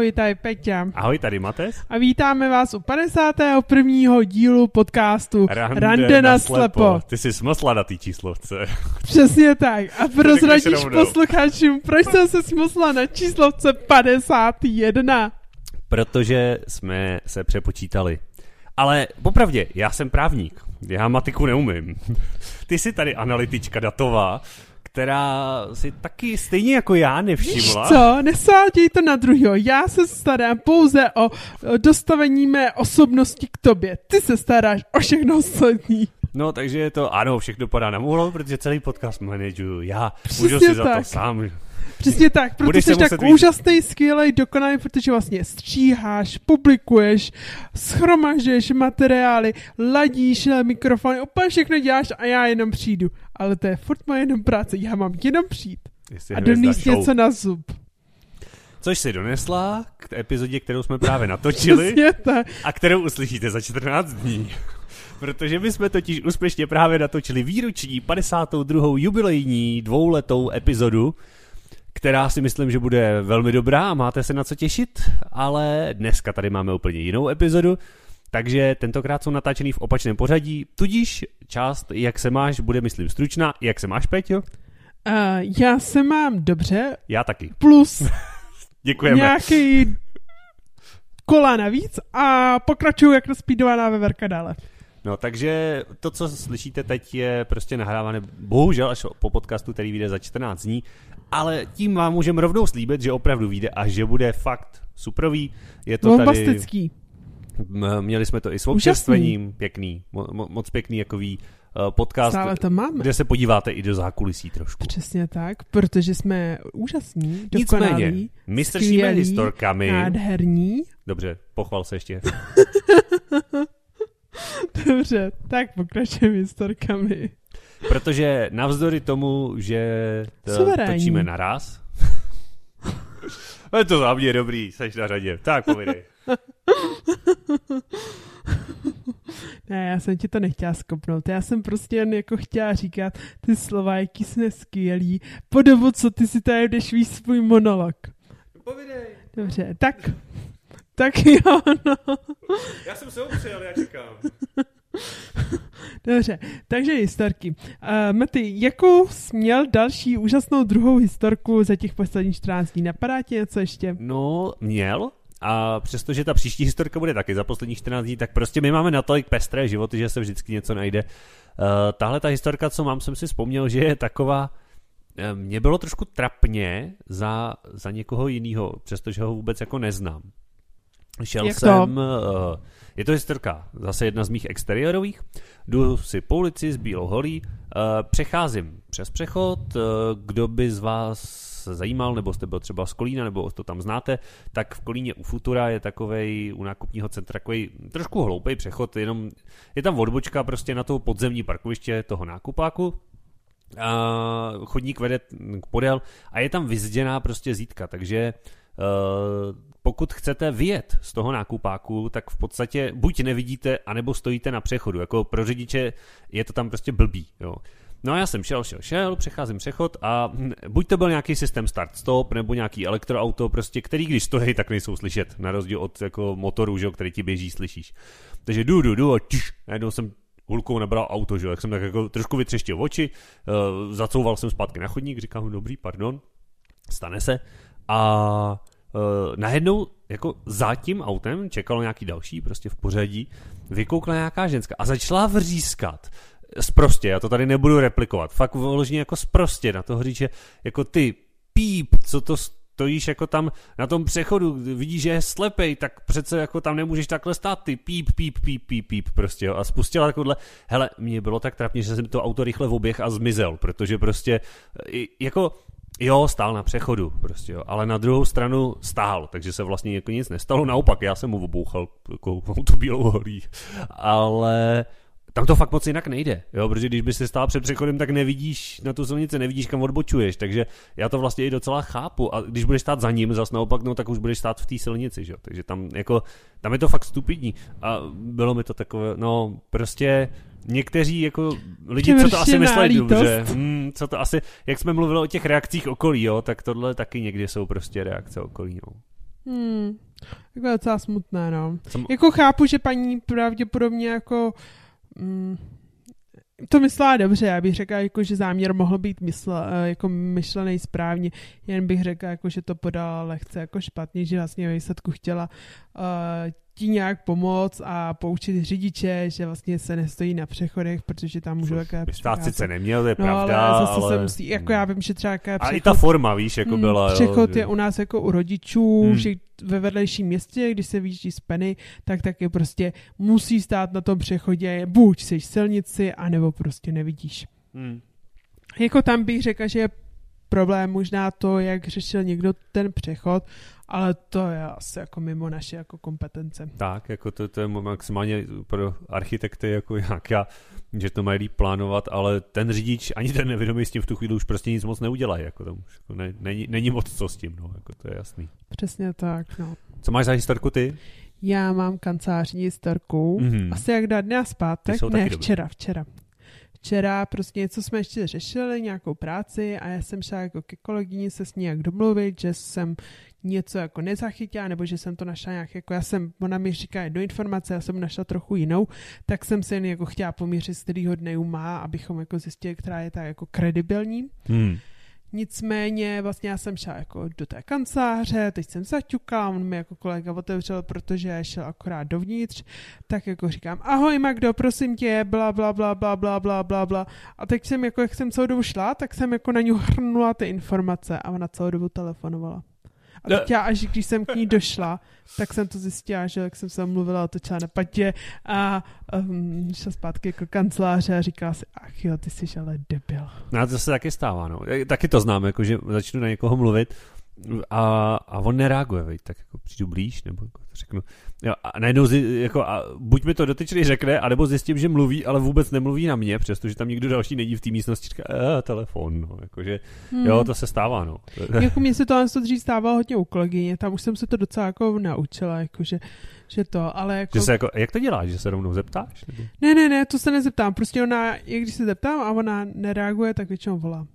Ahoj, tady Peťa. Ahoj, tady Mates. A vítáme vás u 51. dílu podcastu Rande, Rande na slepo. Ty jsi smosla na té číslovce. Přesně tak. A prozradíš posluchačům, proč jsem se smosla na číslovce 51. Protože jsme se přepočítali. Ale popravdě, já jsem právník. Já matiku neumím. Ty jsi tady analytička datová, která si taky stejně jako já Víš nevšimla. co, nesáděj to na druhého. Já se starám pouze o dostavení mé osobnosti k tobě. Ty se staráš o všechno ostatní. No, takže je to, ano, všechno padá na můhlo, protože celý podcast manažuju já. Přesně Můžu si za to tak. sám. Přesně tak, protože jsi tak úžasný, skvělý, dokonalý, protože vlastně stříháš, publikuješ, schromažuješ materiály, ladíš na mikrofony, úplně všechno děláš a já jenom přijdu. Ale to je furt moje jenom práce, já mám jenom přijít Jestli a donést něco na zub. Což si donesla k epizodě, kterou jsme právě natočili. A kterou uslyšíte za 14 dní. Protože my jsme totiž úspěšně právě natočili výroční 52. jubilejní dvouletou epizodu, která si myslím, že bude velmi dobrá a máte se na co těšit, ale dneska tady máme úplně jinou epizodu, takže tentokrát jsou natáčený v opačném pořadí, tudíž část Jak se máš bude, myslím, stručná. Jak se máš, Peťo? Uh, já se mám dobře, Já taky. plus Děkujeme. nějaký kola navíc a pokračuju jak rozpídovaná veverka dále. No, takže to, co slyšíte teď, je prostě nahrávané bohužel až po podcastu, který vyjde za 14 dní, ale tím vám můžeme rovnou slíbit, že opravdu vyjde a že bude fakt suprový. Je to tady, Bombastický. m- měli jsme to i s občerstvením, pěkný, mo, mo, moc pěkný jakový uh, podcast, Stále to máme. kde se podíváte i do zákulisí trošku. Přesně tak, protože jsme úžasní, Nicméně, dokonalí, my strčíme historkami. nádherní. Dobře, pochval se ještě. Dobře, tak pokračujeme historkami. Protože navzdory tomu, že to Suverénní. točíme naraz, je to za mě dobrý, seš na řadě. Tak, povídej. Ne, já jsem ti to nechtěla skopnout, já jsem prostě jen jako chtěla říkat ty slova, jaký jsme skvělí, po dobu, co ty si tady jdeš víc svůj monolog. Povídej. Dobře, tak, tak jo, no. Já jsem se upřel, já čekám. Dobře, takže historky. Uh, Mety, jakou jsi měl další úžasnou druhou historku za těch posledních 14 dní? Napadá ti něco ještě? No, měl, a přestože ta příští historka bude taky za posledních 14 dní, tak prostě my máme natolik pestré životy, že se vždycky něco najde. Uh, tahle ta historka, co mám, jsem si vzpomněl, že je taková, eh, mně bylo trošku trapně za, za někoho jiného, přestože ho vůbec jako neznám. Šel Jak to? jsem, uh, je to historka, zase jedna z mých exteriorových, jdu si po ulici s bílou holí, uh, přecházím přes přechod, uh, kdo by z vás zajímal, nebo jste byl třeba z Kolína, nebo to tam znáte, tak v Kolíně u Futura je takovej u nákupního centra takový trošku hloupý přechod, jenom je tam odbočka prostě na to podzemní parkoviště toho nákupáku, a chodník vede podél a je tam vyzděná prostě zítka, takže uh, pokud chcete vyjet z toho nákupáku, tak v podstatě buď nevidíte, anebo stojíte na přechodu. Jako pro řidiče je to tam prostě blbý. Jo. No a já jsem šel, šel, šel, přecházím přechod a hm, buď to byl nějaký systém start-stop, nebo nějaký elektroauto, prostě, který když stojí, tak nejsou slyšet, na rozdíl od jako motorů, že, který ti běží, slyšíš. Takže jdu, jdu, jdu a čiš, najednou jsem hulkou nabral auto, že jak jsem tak jako trošku vytřeštil oči, uh, zacouval jsem zpátky na chodník, říkám, dobrý, pardon, stane se. A uh, najednou jako za tím autem čekalo nějaký další, prostě v pořadí, vykoukla nějaká ženská a začala vřískat. Sprostě, já to tady nebudu replikovat, fakt vložně jako sprostě na toho říče, jako ty píp, co to stojíš jako tam na tom přechodu, vidíš, že je slepej, tak přece jako tam nemůžeš takhle stát, ty píp, píp, píp, píp, píp, prostě jo. A spustila takovhle, hele, mě bylo tak trapně, že jsem to auto rychle oběh a zmizel, protože prostě jako Jo, stál na přechodu, prostě jo, ale na druhou stranu stál, takže se vlastně jako nic nestalo, naopak, já jsem mu obouchal jako tu bílou holí, ale tam to fakt moc jinak nejde, jo, protože když by si stál před přechodem, tak nevidíš na tu silnici, nevidíš, kam odbočuješ, takže já to vlastně i docela chápu. A když budeš stát za ním, zas naopak, no tak už budeš stát v té silnici, jo, takže tam jako, tam je to fakt stupidní. A bylo mi to takové, no prostě někteří jako lidi, co to asi lítost. dobře, hmm, co to asi, jak jsme mluvili o těch reakcích okolí, jo, tak tohle taky někdy jsou prostě reakce okolí, no. Hmm. Jako je docela smutné, no. Sam- Jako chápu, že paní pravděpodobně jako... Mm, to myslela dobře, já bych řekla, jako, že záměr mohl být mysl, eh, jako myšlený správně, jen bych řekla, jako, že to podala lehce jako špatně, že vlastně ve výsledku chtěla uh, ti nějak pomoct a poučit řidiče, že vlastně se nestojí na přechodech, protože tam můžou jaké stát sice neměl, to je No, pravda, ale zase ale... se musí, jako já vím, že třeba jaké A i ta forma, víš, jako Hmm, byla, Přechod jo, je u nás jako u rodičů, Hmm. že ve vedlejším městě, když se vyjíždí z Penny, tak taky prostě musí stát na tom přechodě, buď jsi silnici, anebo prostě nevidíš. Hmm. Jako tam bych řekla, že je problém možná to, jak řešil někdo ten přechod, ale to je asi jako mimo naše jako kompetence. Tak, jako to, to je maximálně pro architekty jako jak já, že to mají líp plánovat, ale ten řidič, ani ten nevědomý s tím v tu chvíli už prostě nic moc neudělají, jako tam už jako ne, není, není moc co s tím, no, jako to je jasný. Přesně tak, no. Co máš za historku ty? Já mám kancelářní historku, Mhm. asi jak dá dny a zpátek, ne, včera, včera. Včera prostě něco jsme ještě řešili, nějakou práci a já jsem šla jako ke kolegyni se s ní jak domluvit, že jsem něco jako nezachytila, nebo že jsem to našla nějak, jako já jsem, ona mi říká jednu informaci, já jsem našla trochu jinou, tak jsem se jen jako chtěla pomířit, z kterého dne má, abychom jako zjistili, která je ta jako kredibilní. Hmm. Nicméně vlastně já jsem šla jako do té kanceláře, teď jsem zaťukala, on mi jako kolega otevřel, protože šel akorát dovnitř, tak jako říkám, ahoj Magdo, prosím tě, bla, bla, bla, bla, bla, bla, bla, bla. A teď jsem jako, jak jsem celou dobu šla, tak jsem jako na ní hrnula ty informace a ona celou dobu telefonovala. A teď já, až když jsem k ní došla, tak jsem to zjistila, že jak jsem se mluvila, otočila na patě a um, šla zpátky jako kanceláře a říkala si, ach jo, ty jsi ale debil. No to se taky stává, no. Taky to znám, jako, že začnu na někoho mluvit a, a on nereaguje, veď, tak jako přijdu blíž, nebo jako to řeknu. Jo, a najednou zi, jako, a buď mi to dotyčný řekne, anebo zjistím, že mluví, ale vůbec nemluví na mě, přestože tam někdo další není v té místnosti, říká, eh, telefon, no, jakože, Hmm. jo, to se stává, no. jako mně se to to dřív stávalo hodně u kolegyně, tam už jsem se to docela jako naučila, jako že, to, ale jako... Že se jako, jak to děláš, že se rovnou zeptáš? Nebo? Ne, ne, ne, to se nezeptám, prostě ona, i když se zeptám a ona nereaguje, tak většinou volá.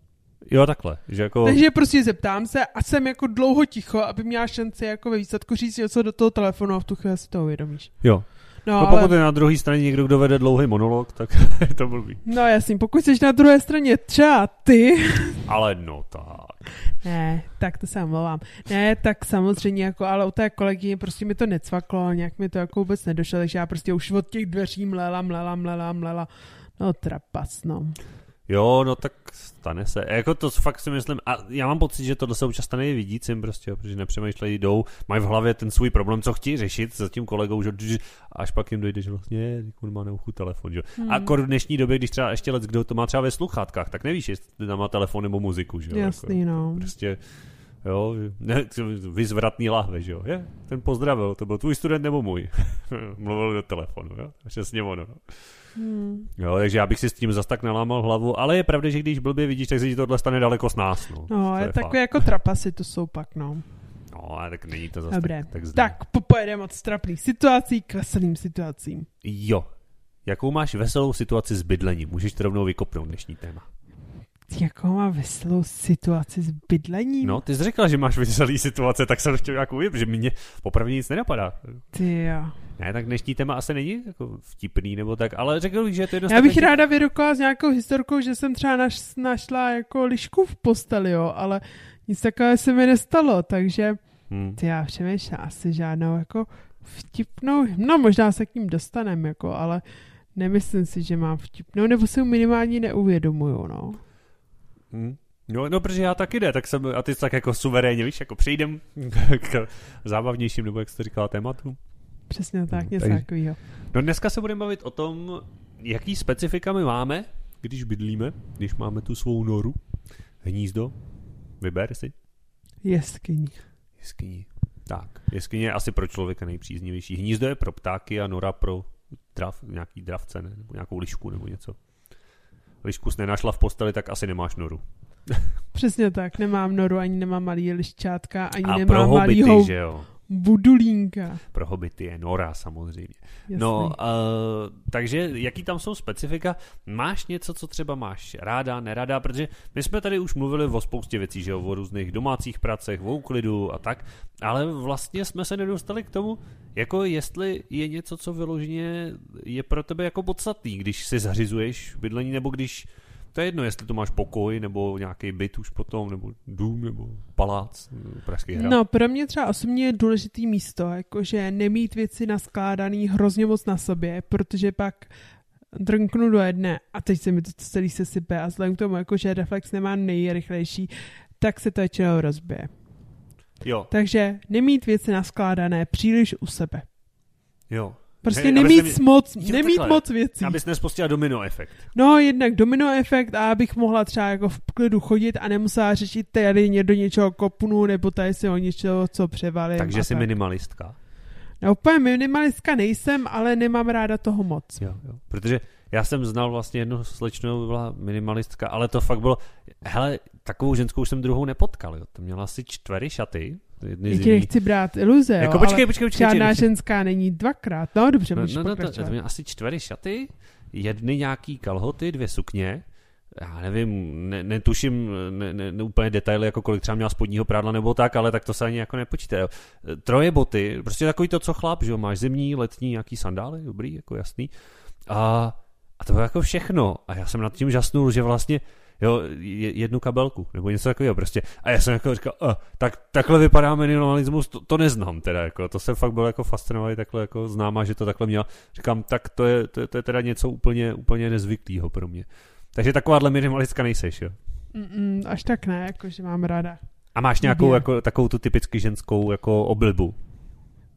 Jo, takhle, že jako... Takže prostě zeptám se a jsem jako dlouho ticho, aby měla šanci jako ve výsledku říct něco do toho telefonu a v tu chvíli si to uvědomíš. Jo, No, no, ale, pokud je na druhé straně někdo, kdo vede dlouhý monolog, tak je to blbý. no jasný, pokud jsi na druhé straně třeba ty, Ale no tak. ne, tak to se omlouvám. Ne, tak samozřejmě jako, ale u té kolegy prostě mi to necvaklo, nějak mi to jako vůbec nedošlo, takže já prostě už od těch dveří mlela, mlela, mlela, mlela. No trapas, no. Jo, no tak stane se. Jako to fakt si myslím, a já mám pocit, že tohle se občas stane i vidícím prostě, jo, protože nepřemýšlejí, jdou, mají v hlavě ten svůj problém, co chtějí řešit s tím kolegou, že až pak jim dojde, že vlastně on má na uchu telefon, že? Hmm. A kor v dnešní době, když třeba ještě let, kdo to má třeba ve sluchátkách, tak nevíš, jestli tam má telefon nebo muziku, že jo? Jasný, Jako, no. prostě Jo, ne, vyzvratný lahve, že jo. Je, ten pozdravil, to byl tvůj student nebo můj. Mluvil do telefonu, jo. Přesně ono. No. Hmm. Jo, takže já bych si s tím zas tak nelámal hlavu, ale je pravda, že když blbě vidíš, tak se ti tohle stane daleko s nás. No, No, je fakt. takové jako trapasy to jsou pak, no. No, ale tak není to zase Dobré. tak, tak. Tak, popojedeme od strapných situací k veselým situacím. Jo. Jakou máš veselou situaci s bydlením? Můžeš to rovnou vykopnout dnešní téma. Jakou má veselou situaci s bydlením? No, ty jsi řekla, že máš veselý situace, tak jsem chtěl nějakou věc, že mě poprvé nic nenapadá. Ty jo. Ne, tak dnešní téma asi není jako vtipný nebo tak, ale řekl bych, že je to z Já bych ráda vyrukla s nějakou historkou, že jsem třeba naš, našla jako lišku v posteli, jo, ale nic takového se mi nestalo, takže Hmm. ty já přemýšlím asi žádnou jako vtipnou, no možná se k ním dostanem, jako, ale nemyslím si, že mám vtipnou, nebo si ji minimálně neuvědomuju, no. Hmm. No, no, protože já taky ne, tak jsem, a ty tak jako suverénně, víš, jako přejdem k zábavnějším, nebo jak jsi to říkala, tématu. Přesně tak, Hmm, něco takže- takového. No dneska se budeme bavit o tom, jaký specifika my máme, když bydlíme, když máme tu svou noru, hnízdo, vyber si, Jeskyní. jeskyni. Tak, jeskyně je asi pro člověka nejpříznivější. Hnízdo je pro ptáky a nora pro drav, nějaký dravce, ne? nebo nějakou lišku nebo něco. Lišku jsi nenašla v posteli, tak asi nemáš noru. Přesně tak, nemám noru, ani nemám malý liščátka, ani a nemám pro hobity, malýho že jo? Budulínka. Pro hobity je Nora samozřejmě. Jasný. No, uh, takže jaký tam jsou specifika? Máš něco, co třeba máš ráda, nerada? Protože my jsme tady už mluvili o spoustě věcí, že jo, o různých domácích pracech, o úklidu a tak, ale vlastně jsme se nedostali k tomu, jako jestli je něco, co vyloženě je pro tebe jako podstatný, když si zařizuješ bydlení, nebo když to je jedno, jestli to máš pokoj, nebo nějaký byt už potom, nebo dům, nebo palác, nebo pražský hrad. No, pro mě třeba osobně je důležitý místo, jakože nemít věci naskládaný hrozně moc na sobě, protože pak drnknu do jedné a teď se mi to celý sesype a vzhledem k tomu, jakože reflex nemá nejrychlejší, tak se to většinou rozbije. Jo, Takže nemít věci naskládané příliš u sebe. jo. Prostě Hej, nemít abys moc, Jo, nemít takhle. moc věcí. Abys nespustila domino efekt. No, jednak domino efekt a abych mohla třeba jako v klidu chodit a nemusela řešit tady do něčeho kopnu nebo tady si o něčeho, co převalím. Takže jsi tak. minimalistka. No, úplně minimalistka nejsem, ale nemám ráda toho moc. Jo, jo. Protože já jsem znal vlastně jednu slečnu, byla minimalistka, ale to fakt bylo, hele, takovou ženskou jsem druhou nepotkal, jo. To měla asi čtvery šaty. Jedny Já ti nechci brát iluze, Jako jo, počkej, ale počkej, počkej, žádná počkej. ženská není dvakrát. No, dobře, No, můžeš no, no to, to měla asi čtvery šaty, jedny nějaký kalhoty, dvě sukně, já nevím, ne, netuším ne, ne, ne, úplně detaily, jako kolik třeba měla spodního prádla nebo tak, ale tak to se ani jako nepočítá. Jo. Troje boty, prostě takový to, co chlap, že jo, máš zimní, letní, nějaký sandály, dobrý, jako jasný. A, a to bylo jako všechno. A já jsem nad tím žasnul, že vlastně jo, je- jednu kabelku, nebo něco takového prostě. A já jsem jako říkal, a, tak, takhle vypadá minimalismus, to, to neznám teda, jako, to jsem fakt byl jako fascinovaný, takhle jako známá, že to takhle měla. Říkám, tak to je, to, je- to je teda něco úplně, úplně nezvyklého pro mě. Takže takováhle minimalistka nejseš, jo. Mm-mm, až tak ne, jakože mám ráda. A máš nějakou jako, takovou tu typicky ženskou jako oblibu.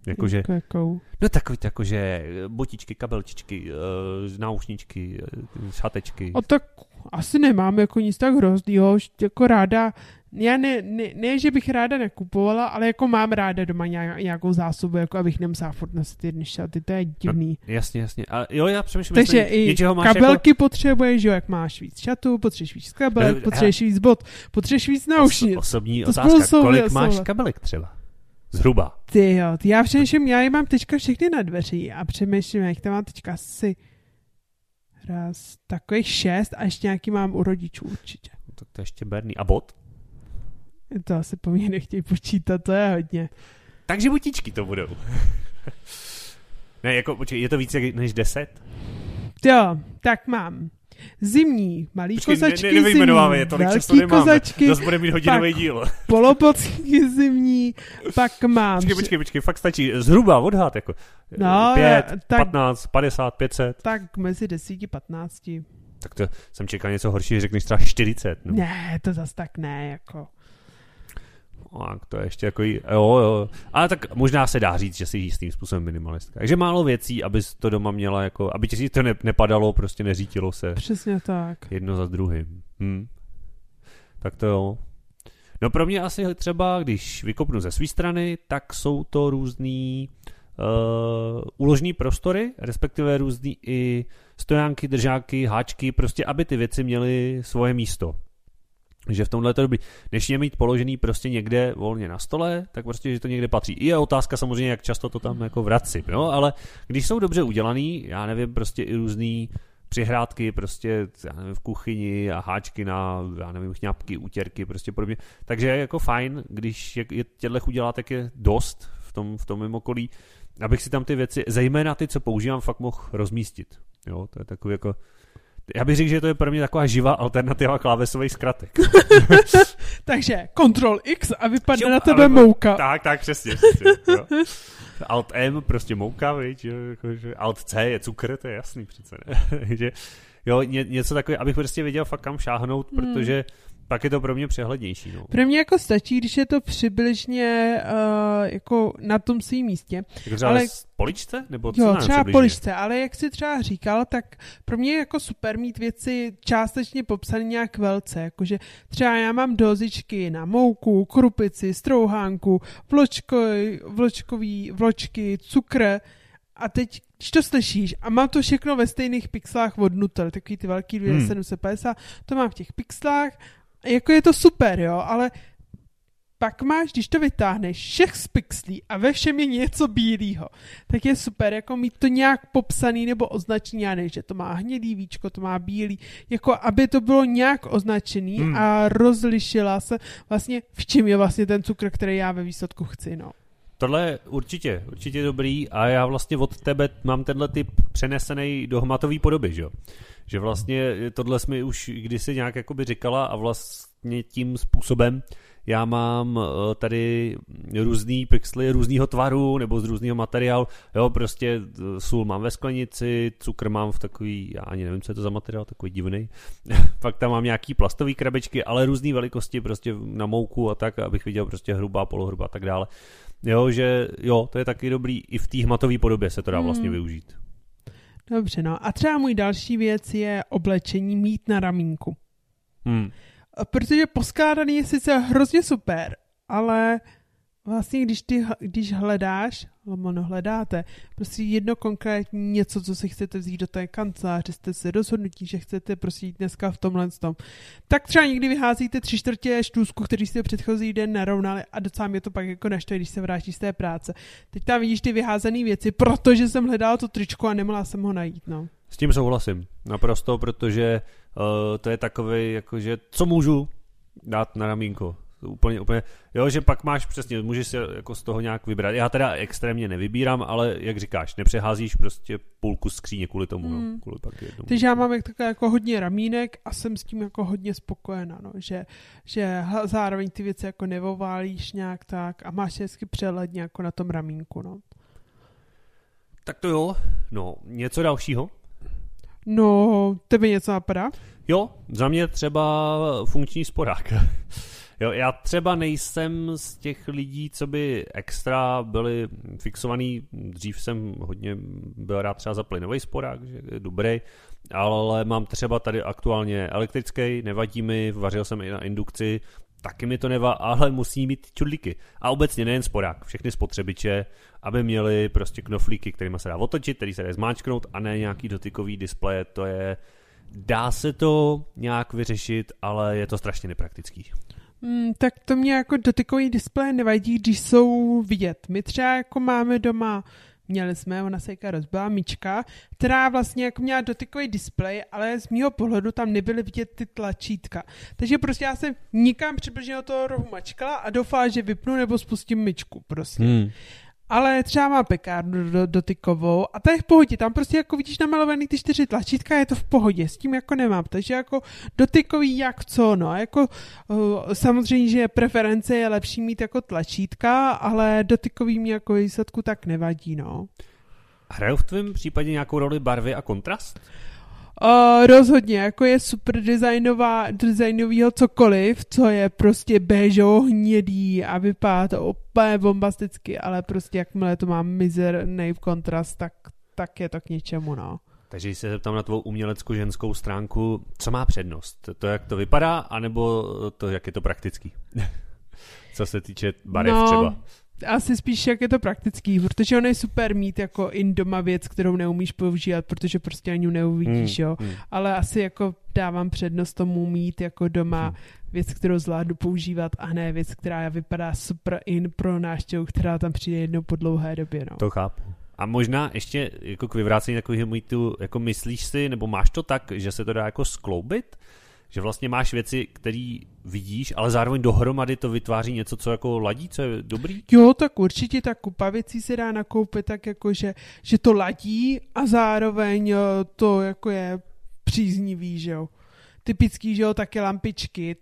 Jakože, Jako, jakou. no takový jakože botičky, kabelčičky, uh, náušničky, uh, šatečky. O tak asi nemám jako nic tak hroznýho, jako ráda, já ne, ne, ne, že bych ráda nekupovala, ale jako mám ráda doma nějak, nějakou zásobu, jako abych nemusela furt nosit jedny šaty, to je divný. Jasně, jasně. A jo, já přemýšlím, Takže i něčeho máš kabelky jako... potřebuješ, jo, jak máš víc šatů, potřebuješ víc kabelek, Ne, potřebuješ víc bot, potřebuješ víc Os, naušnic. osobní To otázka, kolik máš souvi- kabelek třeba? Zhruba. Ty jo, ty já přemýšlím, já je mám teďka všechny na dveří a přemýšlím, jak to mám teďka asi raz, takových šest a ještě nějaký mám u rodičů určitě. Tak to je ještě berný. A bod? To asi po mně nechtějí počítat, to je hodně. Takže botičky to budou. ne, jako, počkej, je to víc jak- než deset? Jo, tak mám zimní malý Počkej, ne, kozačky, ne, nevyjmenováme je, tolik času velký nemáme. kozačky, Zase bude mít hodinový pak- díl. polobocky zimní, pak mám... Počkej, počkej, počkej, fakt stačí. Zhruba odhad, jako. No, Pět, já- tak- 15, 50, 500. Tak mezi 10 a 15. Tak to jsem čekal něco horšího, řekneš třeba 40. No. Ne, to zas tak ne, jako. Tak to je ještě jako, jo, jo. Ale tak možná se dá říct, že jsi jistým způsobem minimalistka. Takže málo věcí, abys to doma měla jako, aby ti to ne, nepadalo, prostě neřítilo se Přesně tak. jedno za druhým. Hm. Tak to jo. No pro mě asi třeba, když vykopnu ze své strany, tak jsou to různý uh, úložní prostory, respektive různý i stojánky, držáky, háčky, prostě aby ty věci měly svoje místo. Že v tomhle to dobrý. Než je mít položený prostě někde volně na stole, tak prostě, že to někde patří. I je otázka samozřejmě, jak často to tam jako vracím, jo? ale když jsou dobře udělaný, já nevím, prostě i různý přihrádky prostě já nevím, v kuchyni a háčky na, já nevím, chňapky, útěrky, prostě podobně. Takže je jako fajn, když je, je těchto udělá, tak je dost v tom, v tom mimo okolí, abych si tam ty věci, zejména ty, co používám, fakt mohl rozmístit. Jo, to je takový jako já bych řekl, že to je pro mě taková živá alternativa klávesových zkratek. Takže Ctrl X a vypadne Jo, na tebe ale- mouka. Tak, tak, přesně. přesně jo. Alt M, prostě mouka, viď, jo, jako, že Alt C je cukr, to je jasný přece, ne? Jo, ně, něco takové, abych prostě věděl fakt kam šáhnout, Hmm. protože pak je to pro mě přehlednější, no. Pro mě jako stačí, když je to přibližně uh, jako na tom svém místě. Jako třeba ale- poličce? Nebo co Jo, třeba přibližně? poličce, ale jak jsi třeba říkal, tak pro mě je jako super mít věci částečně popsané nějak velce, jakože třeba já mám dozičky na mouku, krupici, strouhánku, vločko, vločkový, vločky, cukr a teď, když to slyšíš a mám to všechno ve stejných pixlách od Nutel, takový ty velký 2750, to mám v těch pixlách, jako je to super, jo, ale pak máš, když to vytáhneš, všech z pixlí a ve všem je něco bílého, tak je super, jako mít to nějak popsaný nebo označený, já ne, že to má hnědý víčko, to má bílý, jako aby to bylo nějak označený hmm. a rozlišila se vlastně, v čem je vlastně ten cukr, který já ve výsledku chci, no. Tohle je určitě, určitě dobrý a já vlastně od tebe mám tenhle typ přenesený do hmatové podoby, že jo? Že vlastně tohle jsme už kdysi nějak jakoby říkala a vlastně tím způsobem já mám eh, tady různý pixely různého tvaru nebo z různého materiálu, jo, prostě eh, sůl mám ve sklenici, cukr mám v takový, já ani nevím, co je to za materiál, takový divný. Pak tam mám nějaký plastový krabičky, ale různé velikosti prostě na mouku a tak, abych viděl prostě hrubá, polohrubá a tak dále. Jo, že jo, to je taky dobrý, i v té hmatové podobě se to dá vlastně hmm. využít. Dobře, no a třeba můj další věc je oblečení mít na ramínku. Hmm. Protože poskládaný je sice hrozně super, ale vlastně když, ty, když hledáš, lomano hledáte, prostě jedno konkrétní něco, co si chcete vzít do té kanceláře, jste se rozhodnutí, že chcete prostě jít dneska v tomhle tom, tak třeba někdy vyházíte tři čtvrtě štůzku, který jste předchozí den narovnali a docela mě to pak jako naštve, když se vrátíš z té práce. Teď tam vidíš ty vyházené věci, protože jsem hledala to tričko a nemohla jsem ho najít, no. S tím souhlasím, naprosto, protože uh, to je takový, jakože, co můžu dát na ramínko. Úplně, úplně, jo, že pak máš přesně, můžeš si jako z toho nějak vybrat. Já teda extrémně nevybírám, ale jak říkáš, nepřeházíš prostě půlku skříně kvůli tomu, mm. no, kvůli pak jednomu. Takže já mám jak takové jako hodně ramínek a jsem s tím jako hodně spokojená, no, že, že zároveň ty věci jako nevoválíš nějak tak a máš hezky přehledně jako na tom ramínku, no. Tak to jo, no, něco dalšího? No, tebe něco napadá? Jo, za mě třeba funkční sporák. Jo, já třeba nejsem z těch lidí, co by extra byli fixovaný. Dřív jsem hodně byl rád třeba za plynový sporák, že je dobrý, ale mám třeba tady aktuálně elektrický, nevadí mi, vařil jsem i na indukci, taky mi to nevá, ale musí mít čudlíky. A obecně nejen sporák, všechny spotřebiče, aby měli prostě knoflíky, kterými se dá otočit, který se dá zmáčknout a ne nějaký dotykový displeje, to je Dá se to nějak vyřešit, ale je to strašně nepraktický. Hmm, tak to mě jako dotykový displeje nevadí, když jsou vidět. My třeba jako máme doma měli jsme, ona se jaká rozbila myčka, která vlastně jako měla dotykový displej, ale z mýho pohledu tam nebyly vidět ty tlačítka. Takže prostě já jsem nikam přibližně toho rohu mačkala a doufala, že vypnu nebo spustím myčku prostě. Hmm ale třeba má pekárnu do, dotykovou a to je v pohodě, tam prostě jako vidíš namalovaný ty čtyři tlačítka, je to v pohodě, s tím jako nemám, takže jako dotykový jak co, no, jako uh, samozřejmě, že preference je lepší mít jako tlačítka, ale dotykový mi jako výsledku tak nevadí, no. Hrajou v tvém případě nějakou roli barvy a kontrast? Uh, rozhodně, jako je super designová, designovýho cokoliv, co je prostě béžo hnědý a vypadá to úplně bombasticky, ale prostě jakmile to má mizerný kontrast, tak, tak je to k něčemu, no. Takže se zeptám na tvou uměleckou ženskou stránku, co má přednost? To, jak to vypadá, anebo to, jak je to praktický? co se týče barev no, třeba asi spíš, jak je to praktický, protože ono je super mít jako in doma věc, kterou neumíš používat, protože prostě ani neuvidíš, mm, jo. Mm. Ale asi jako dávám přednost tomu mít jako doma mm. věc, kterou zvládnu používat a ne věc, která vypadá super in pro náštěvu, která tam přijde jednou po dlouhé době, no. To chápu. A možná ještě jako k vyvrácení takového mýtu, jako myslíš si, nebo máš to tak, že se to dá jako skloubit? Že vlastně máš věci, které vidíš, ale zároveň dohromady to vytváří něco, co jako ladí, co je dobrý? Jo, tak určitě ta kupa věcí se dá nakoupit tak jako, že, že to ladí a zároveň to jako je příznivý, že jo. Typický, že jo, taky lampičky,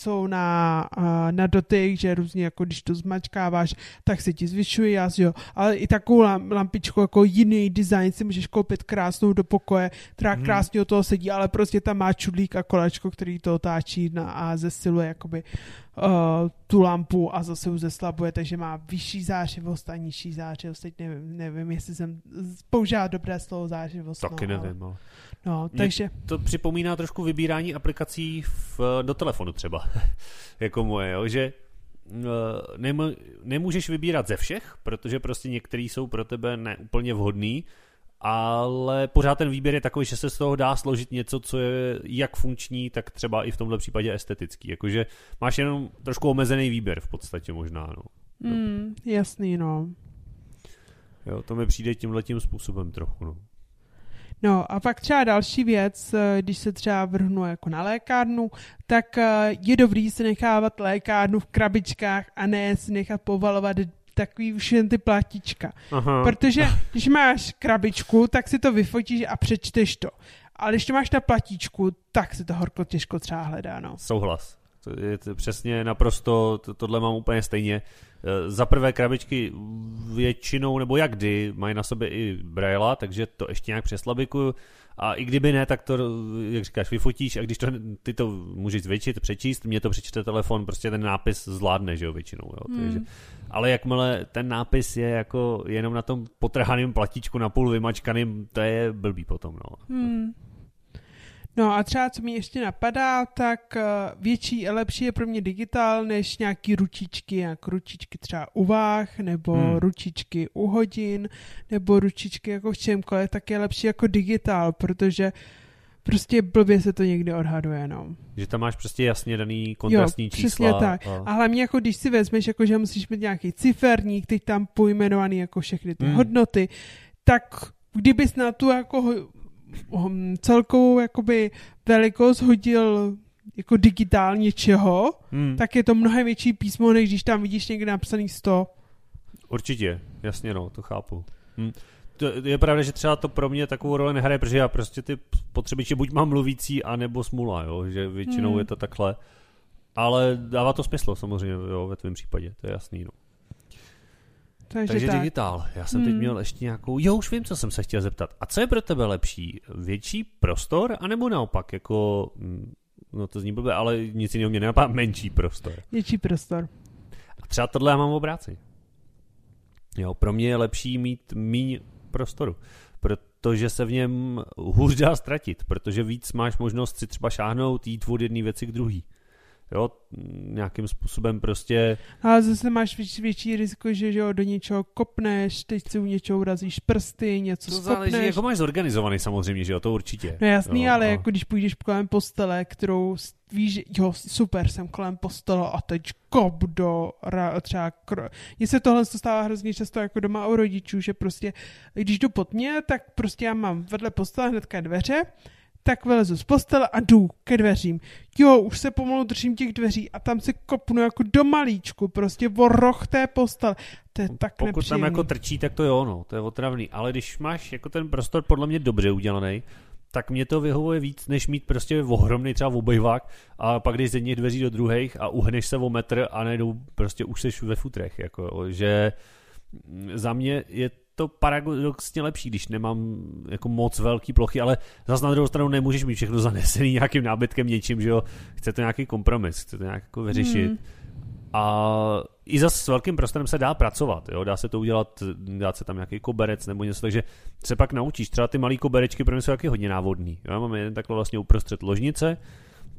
jsou na, na dotyk, že různě jako když to zmačkáváš, tak se ti zvyšuje jas, jo. Ale i takovou lampičku jako jiný design si můžeš koupit krásnou do pokoje, která hmm. krásně o toho sedí, ale prostě tam má čudlík a kolečko, který to otáčí na, a zesiluje jakoby uh, tu lampu a zase už zeslabuje, takže má vyšší zářivost a nižší zářivost. Teď nevím, nevím jestli jsem použila dobré slovo zářivost. Taky no, nevím, ale... No, takže... to připomíná trošku vybírání aplikací v, do telefonu třeba, jako moje, jo? že nemů, nemůžeš vybírat ze všech, protože prostě některý jsou pro tebe neúplně vhodný ale pořád ten výběr je takový, že se z toho dá složit něco, co je jak funkční, tak třeba i v tomhle případě estetický. Jakože máš jenom trošku omezený výběr v podstatě možná. No. Mm, jasný, no. Jo, to mi přijde tímhle tím způsobem trochu. No. No a pak třeba další věc, eh, když se třeba vrhnu jako na lékárnu, tak eh, je dobrý si nechávat lékárnu v krabičkách a ne si nechat povalovat takový už jen ty platička. Aha. Protože když máš krabičku, tak si to vyfotíš a přečteš to. Ale když to máš na platíčku, tak se to horko těžko třeba hledá. No. Souhlas. To je to přesně naprosto, to, tohle mám úplně stejně. Eh, za prvé krabičky většinou, nebo jak kdy, mají na sobě i braila, takže to ještě nějak přeslabikuju. A i kdyby ne, tak to, jak říkáš, vyfotíš a když to, ty to můžeš zvětšit, přečíst, mě to přečte telefon, prostě ten nápis zvládne, že jo, většinou. Jo, hmm. takže, ale jakmile ten nápis je jako jenom na tom potrhaném platíčku napůl vymačkaným, to je blbý potom, no. Hmm. No a třeba, co mi ještě napadá, tak eh, větší a lepší je pro mě digitál než nějaký ručičky, jak ručičky třeba u váh, nebo hmm. ručičky u hodin, nebo ručičky jako v čemkoliv, tak je lepší jako digitál, protože prostě blbě se to někdy odhaduje, no. Že tam máš prostě jasně daný kontrastní jo, čísla. přesně tak. A... a hlavně jako když si vezmeš, jako že musíš mít nějaký ciferník, teď tam pojmenovaný jako všechny ty hmm. hodnoty, tak kdybys na tu jako celkovou jakoby velikost hodil jako digitál něčeho, hmm. tak je to mnohem větší písmo, než když tam vidíš někde napsaný 100. Určitě, jasně no, to chápu. Hmm to je pravda, že třeba to pro mě takovou roli nehraje, protože já prostě ty potřebiče buď mám mluvící, anebo smula, jo, že většinou hmm. je to takhle. Ale dává to smysl samozřejmě, jo, ve tvém případě, to je jasný, no. Takže, Takže tak. digitál. Já jsem hmm. teď měl ještě nějakou... Jo, už vím, co jsem se chtěl zeptat. A co je pro tebe lepší? Větší prostor, anebo naopak, jako... Mm, no to zní blbě, ale nic jiného mě nenapadá, menší prostor. Větší prostor. A třeba tohle já mám v obráci. Jo, pro mě je lepší mít míň prostoru, protože se v něm hůř dá ztratit, protože víc máš možnost si třeba šáhnout, jít od jedné věci k druhý jo, nějakým způsobem prostě... Ale zase máš větší, větší riziko, že, že jo, do něčeho kopneš, teď si u něčeho urazíš prsty, něco to skopneš. záleží, jako máš zorganizovaný samozřejmě, že jo, to určitě. No jasný, jo, ale no. jako když půjdeš kolem postele, kterou víš, jo, super, jsem kolem postele a teď kop do třeba kro... Mně se tohle stává hrozně často jako doma u rodičů, že prostě, když jdu pod mě, tak prostě já mám vedle postele hnedka dveře tak vylezu z postele a jdu ke dveřím. Jo, už se pomalu držím těch dveří a tam si kopnu jako do malíčku, prostě o roh té postele. To je tak Pokud nepříjemný. tam jako trčí, tak to jo, no, to je otravný. Ale když máš jako ten prostor podle mě dobře udělaný, tak mě to vyhovuje víc, než mít prostě ohromný třeba obejvák a pak jdeš z jedných dveří do druhých a uhneš se o metr a najednou prostě už seš ve futrech, jako, že za mě je to paradoxně lepší, když nemám jako moc velký plochy, ale zase na druhou stranu nemůžeš mít všechno zanesený nějakým nábytkem něčím, že jo, chce to nějaký kompromis, chce to nějak jako vyřešit. Hmm. A i za s velkým prostorem se dá pracovat, jo? dá se to udělat, dá se tam nějaký koberec nebo něco, takže se pak naučíš. Třeba ty malé koberečky pro mě jsou taky hodně návodný. Jo? Já mám jeden takhle vlastně uprostřed ložnice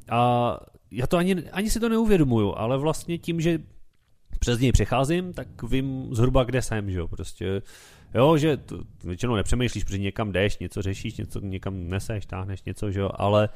a já to ani, ani si to neuvědomuju, ale vlastně tím, že přes něj přecházím, tak vím zhruba, kde jsem, že jo, prostě Jo, že to, většinou nepřemýšlíš, protože někam jdeš, něco řešíš, něco někam neseš, táhneš něco, že jo, ale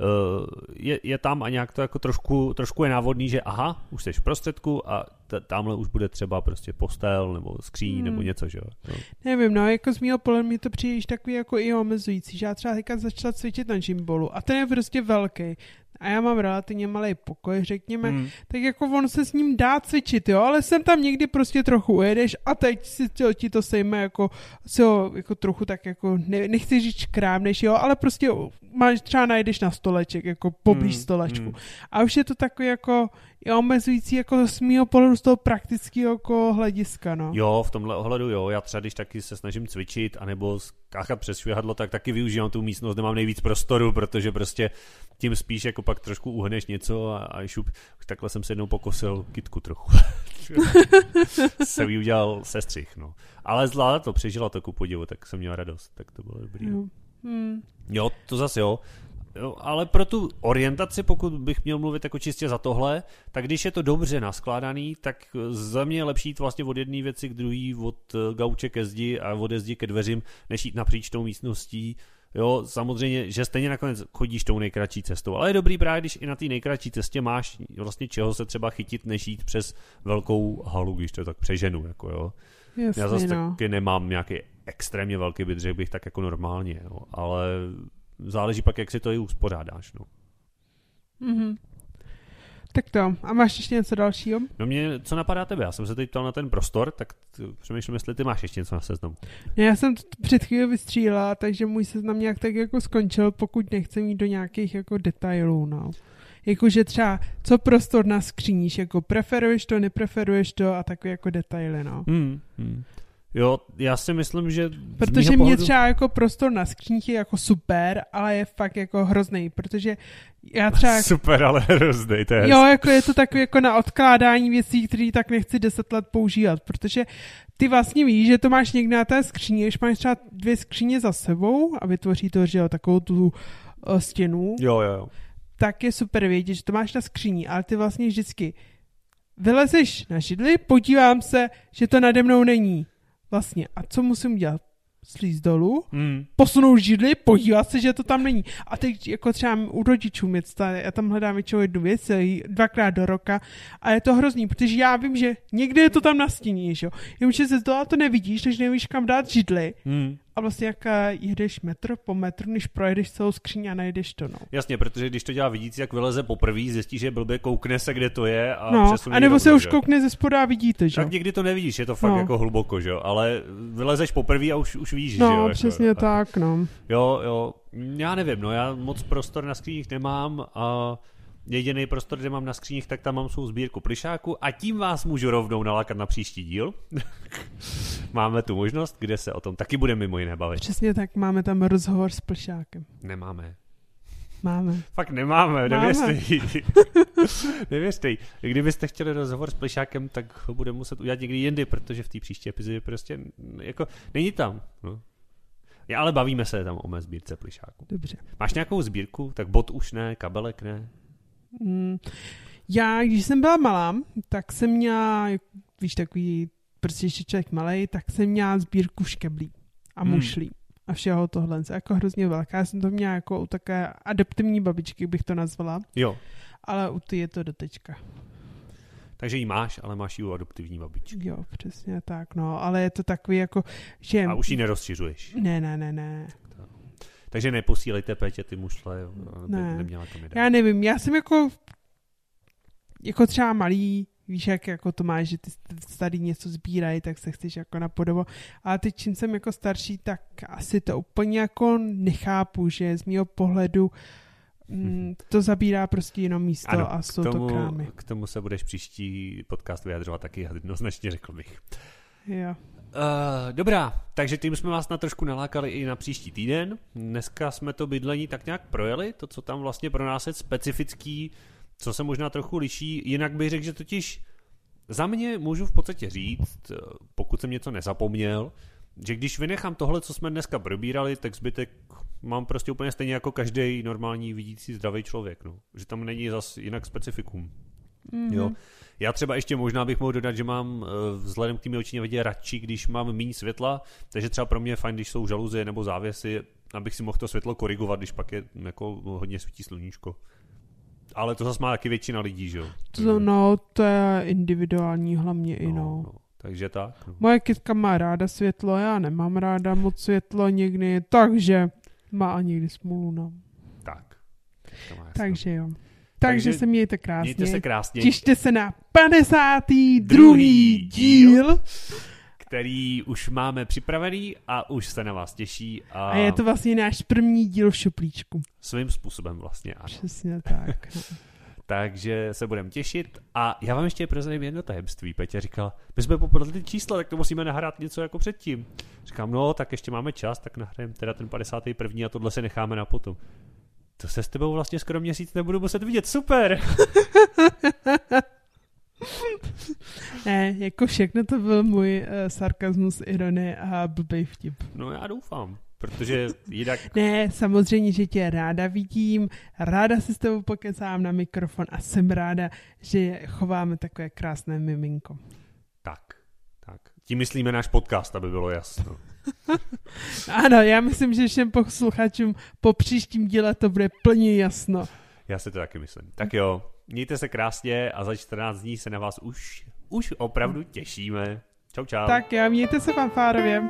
uh, je, je tam a nějak to jako trošku, trošku je návodný, že aha, už jsi v prostředku a t- tamhle už bude třeba prostě postel nebo skříň hmm. nebo něco, že jo. No. Nevím, no, jako z mého pohledu mi to přijde takový jako i omezující, že já třeba teďka začala cvičit na gymbolu a ten je prostě velký a já mám relativně malý pokoj, řekněme, hmm. tak jako on se s ním dá cvičit, jo, ale jsem tam někdy prostě trochu ujedeš a teď si to, ti to sejme jako, si ho jako trochu tak jako, ne, nechci říct krámneš, jo, ale prostě máš, třeba najdeš na stoleček, jako poblíž hmm. stolečku. Hmm. A už je to takový jako, je omezující jako z mého pohledu z toho praktického jako hlediska, no. Jo, v tomhle ohledu jo, já třeba když taky se snažím cvičit, anebo skáchat přes švihadlo, tak taky využívám tu místnost, kde mám nejvíc prostoru, protože prostě tím spíš jako pak trošku uhneš něco a, a šup, takhle jsem se jednou pokosil kitku trochu. jí udělal sestřih, no. Ale zvládla to, přežila to ku podivu, tak jsem měl radost, tak to bylo dobrý. Jo, hmm. jo to zase jo Jo, ale pro tu orientaci, pokud bych měl mluvit jako čistě za tohle, tak když je to dobře naskládaný, tak za mě je lepší jít vlastně od jedné věci k druhé, od eh, gauče ke zdi a od zdi ke dveřím, než jít napříč tou místností. Jo, samozřejmě, že stejně nakonec chodíš tou nejkratší cestou, ale je dobrý právě, když i na té nejkratší cestě máš vlastně čeho se třeba chytit, než jít přes velkou halu, když to tak přeženu, jako jo. Jasně, Já zase no. taky nemám nějaký extrémně velký byt, řekl bych tak jako normálně, jo. ale záleží pak, jak si to i uspořádáš. No. Mhm. Tak to. A máš ještě něco dalšího? no mě, co napadá tebe? Já jsem se teď ptal na ten prostor, tak přemýšlím, jestli ty máš ještě něco na seznamu. Ne, Já jsem to před chvíli vystřílela, takže můj seznam nějak tak jako skončil, pokud nechci mít do nějakých jako detailů, no. Jakože třeba, co prostor na skříníš, jako preferuješ to, nepreferuješ to a takové jako detaily, no. Hmm. Hmm. Jo, já si myslím, že Protože mě pohledu- třeba jako prostor na skříních je jako super, ale je fakt jako hrozný, protože já třeba jako Super, ale hrozný, to je Jo, jako je to takové jako na odkládání věcí, které tak nechci deset let používat, protože ty vlastně víš, že to máš někde na té skříni, když máš třeba dvě skříně za sebou a vytvoří to, že jo, takovou tu uh, stěnu, Jo, jo, jo. tak je super vědět, že to máš na skříni, ale ty vlastně vždycky vylezeš na židli, podívám se, že to nade mnou není. Vlastně, a co musím dělat? Slíz dolů, Hmm. posunout židli, podívat se, že to tam není. A teď jako třeba u rodičů mi to- já tam hledám většinou jednu věc, eh, dvakrát do roka a je to hrozný, protože já vím, že někde je to tam na stěně, že jo. Jenomže ze zdola to nevidíš, takže nevíš kam dát židli Hmm. A vlastně jak eh, jedeš metr po metru, než projedeš celou skříň a najdeš to, no. Jasně, protože když to dělá vidící, jak vyleze poprvé, zjistí, že blbě koukne se, kde to je a no, přesune a nebo se už koukne ze spoda a vidíte, že jo. Tak někdy to nevidíš, je to fakt No. jako hluboko, že jo, ale vylezeš poprvé a už, už víš, že jo. No, jako- přesně tak, no. Jo, jo, já nevím, no já moc prostor na skříních nemám a jediný prostor, kde mám na skříních, tak tam mám svou sbírku plišáku a tím vás můžu rovnou nalákat na příští díl. Máme tu možnost, kde se o tom taky budeme mimo jiné bavit. Přesně tak, máme tam rozhovor s plšákem. Nemáme. Máme. Fakt nemáme, Máme. nevěřte jí. nevěřte jí. Kdybyste chtěli rozhovor s plišákem, tak ho budeme muset udělat někdy jindy, protože v té příští epizodě prostě jako není tam. No. Já, ale bavíme se tam o mé sbírce plišáku. Dobře. Máš nějakou sbírku? Tak bot už ne, kabelek ne. Mm. Já, když jsem byla malá, tak jsem měla, víš, takový, prostě ještě člověk malý, tak jsem měla sbírku škeblí a Hmm. mušlí a všeho tohle. Jako hrozně velká. Já jsem to měla jako u také adaptivní babičky, bych to nazvala, Jo. ale u ty je to dotečka. Takže ji máš, ale máš ji u adoptivní babičky. Jo, přesně tak, no, ale je to takový jako, že... A už ji nerozšiřuješ. Ne, ne, ne, ne. Takže neposílejte Pétě ty mušle, aby Ne. neměla kam dát. Já nevím, já jsem jako jako třeba malý, víš, jak jako to máš, že ty starý něco sbírají, tak se chceš jako napodobovat. Ale teď, čím jsem jako starší, tak asi to úplně jako nechápu, že z mého pohledu mm, to zabírá prostě jenom místo Ano, a jsou tomu, to krámy. k tomu se budeš příští podcast vyjadřovat taky jednoznačně, řekl bych. Jo. Uh, dobrá, takže tím jsme vás na trošku nalákali i na příští týden. Dneska jsme to bydlení tak nějak projeli, to, co tam vlastně pro nás je specifický, co se možná trochu liší. Jinak bych řekl, že totiž za mě můžu v podstatě říct, eh, pokud jsem něco nezapomněl, že když vynechám tohle, co jsme dneska probírali, tak zbytek mám prostě úplně stejně jako každý normální vidící zdravý člověk. No. Že tam není zas jinak specifikum. Mm-hmm. Jo. Já třeba ještě možná bych mohl dodat, že mám eh, vzhledem k té očině vidět radši, když mám méně světla, takže třeba pro mě je fajn, když jsou žaluzie nebo závěsy, abych si mohl to světlo korigovat, když pak je jako hodně svítí sluníčko. Ale to zase má taky většina lidí, že jo? To, no, to je individuální hlavně i no. no. Takže tak. No. Moje kytka má ráda světlo, já nemám ráda moc světlo někdy, takže má a někdy smůlu, no. Tak. To má jasno. Takže jo. Takže, Takže se mějte krásně. Mějte se krásně, Těšte se na 52. Druhý díl. který už máme připravený a už se na vás těší a, A je to vlastně náš první díl v šuplíčku. svým způsobem vlastně ano. Přesně tak. No. Takže se budeme těšit. A já vám ještě prozradím jedno tajemství. Petě říkal, my jsme ty čísla, tak to musíme nahrát něco jako předtím. Říkám, no, tak ještě máme čas, tak nahrajeme teda ten 51. a tohle se necháme na potom. To se s tebou vlastně skoro měsíc nebudu muset vidět, super! Ne, jako všechno to byl můj uh, sarkazmus, ironie a blbej vtip. No já doufám. Protože jinak... Ne, samozřejmě, že tě ráda vidím, ráda se s tebou pokecám na mikrofon a jsem ráda, že chováme takové krásné miminko. Tak, tak. Tím myslíme náš podcast, aby bylo jasno. ano, já myslím, že všem posluchačům po příštím díle to bude plně jasno. Já si to taky myslím. Tak jo, mějte se krásně a za 14 dní se na vás už, už opravdu těšíme. Čau, čau. Tak jo, mějte se fanfárově.